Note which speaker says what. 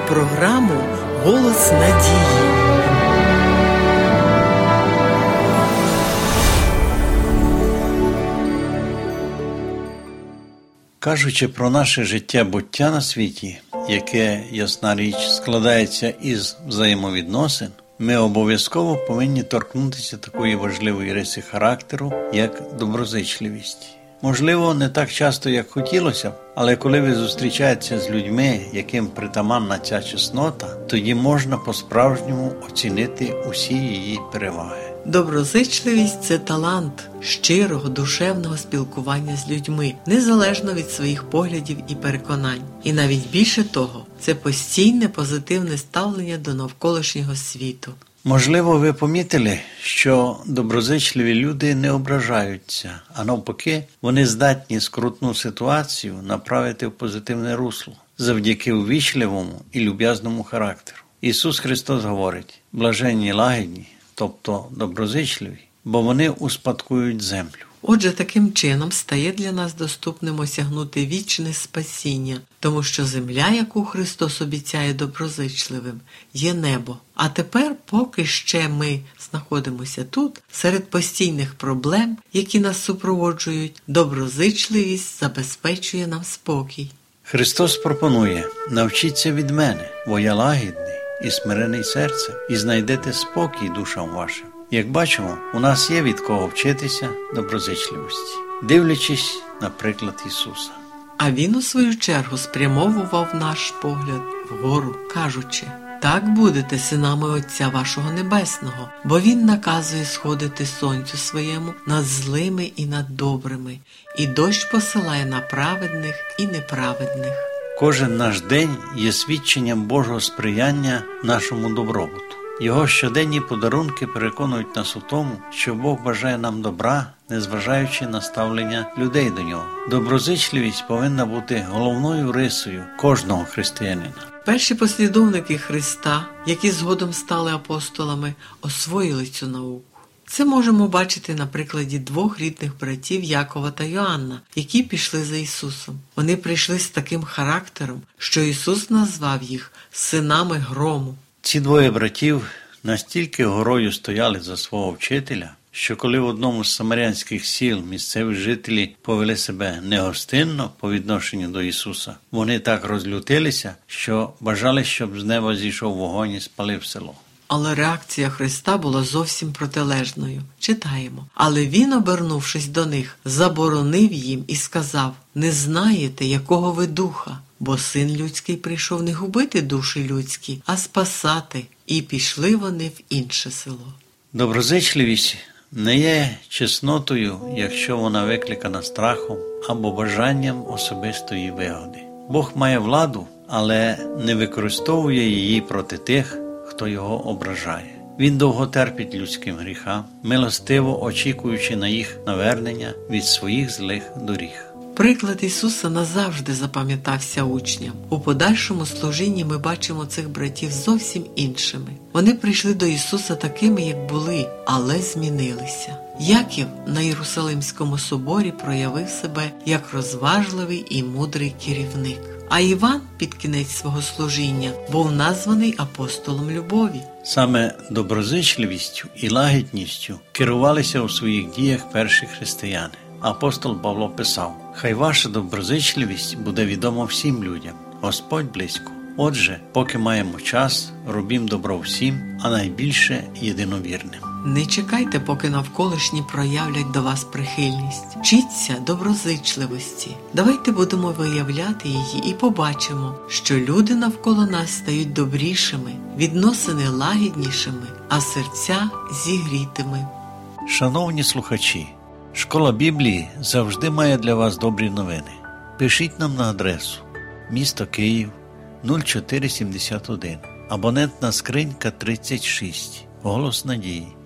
Speaker 1: програму Голос надії.
Speaker 2: Кажучи про наше життя буття на світі, яке, ясна річ, складається із взаємовідносин, ми обов'язково повинні торкнутися такої важливої риси характеру, як доброзичливість. Можливо, не так часто, як хотілося але коли ви зустрічаєтеся з людьми, яким притаманна ця чеснота, тоді можна по-справжньому оцінити усі її переваги.
Speaker 1: Доброзичливість це талант щирого душевного спілкування з людьми, незалежно від своїх поглядів і переконань. І навіть більше того, це постійне позитивне ставлення до навколишнього світу.
Speaker 2: Можливо, ви помітили, що доброзичливі люди не ображаються, а навпаки, вони здатні скрутну ситуацію направити в позитивне русло завдяки увічливому і люб'язному характеру. Ісус Христос говорить: блаженні лагідні, тобто доброзичливі, бо вони успадкують землю.
Speaker 1: Отже, таким чином стає для нас доступним осягнути вічне спасіння, тому що земля, яку Христос обіцяє доброзичливим, є небо. А тепер, поки ще ми знаходимося тут, серед постійних проблем, які нас супроводжують, доброзичливість забезпечує нам спокій.
Speaker 2: Христос пропонує навчіться від мене, бо я лагідний і смирений серцем, і знайдете спокій душам вашим. Як бачимо, у нас є від кого вчитися доброзичливості, дивлячись на приклад Ісуса.
Speaker 1: А він, у свою чергу, спрямовував наш погляд вгору, кажучи: так будете синами Отця вашого Небесного, бо Він наказує сходити сонцю своєму над злими і над добрими, і дощ посилає на праведних і неправедних.
Speaker 2: Кожен наш день є свідченням Божого сприяння нашому добробуту. Його щоденні подарунки переконують нас у тому, що Бог бажає нам добра, незважаючи на ставлення людей до нього. Доброзичливість повинна бути головною рисою кожного християнина.
Speaker 1: Перші послідовники Христа, які згодом стали апостолами, освоїли цю науку. Це можемо бачити на прикладі двох рідних братів Якова та Йоанна, які пішли за Ісусом. Вони прийшли з таким характером, що Ісус назвав їх синами грому.
Speaker 2: Ці двоє братів настільки горою стояли за свого вчителя, що коли в одному з самарянських сіл місцеві жителі повели себе негостинно по відношенню до Ісуса, вони так розлютилися, що бажали, щоб з неба зійшов вогонь і спалив село.
Speaker 1: Але реакція Христа була зовсім протилежною. Читаємо. Але він, обернувшись до них, заборонив їм і сказав: Не знаєте, якого ви духа, бо син людський прийшов не губити душі людські, а спасати. І пішли вони в інше село.
Speaker 2: Доброзичливість не є чеснотою, якщо вона викликана страхом або бажанням особистої вигоди. Бог має владу, але не використовує її проти тих, хто його ображає. Він довго терпить людським гріхам, милостиво очікуючи на їх навернення від своїх злих доріг.
Speaker 1: Приклад Ісуса назавжди запам'ятався учням. У подальшому служінні ми бачимо цих братів зовсім іншими. Вони прийшли до Ісуса такими, як були, але змінилися. Яків на Єрусалимському соборі проявив себе як розважливий і мудрий керівник. А Іван під кінець свого служіння був названий апостолом любові.
Speaker 2: Саме доброзичливістю і лагідністю керувалися у своїх діях перші християни. Апостол Павло писав: Хай ваша доброзичливість буде відома всім людям, Господь близько. Отже, поки маємо час, робім добро всім, а найбільше єдиновірним.
Speaker 1: Не чекайте, поки навколишні проявлять до вас прихильність. Вчіться доброзичливості. Давайте будемо виявляти її і побачимо, що люди навколо нас стають добрішими, відносини лагіднішими, а серця зігрітими.
Speaker 2: Шановні слухачі, школа Біблії завжди має для вас добрі новини. Пишіть нам на адресу місто Київ 0471, абонентна скринька 36. Голос надії.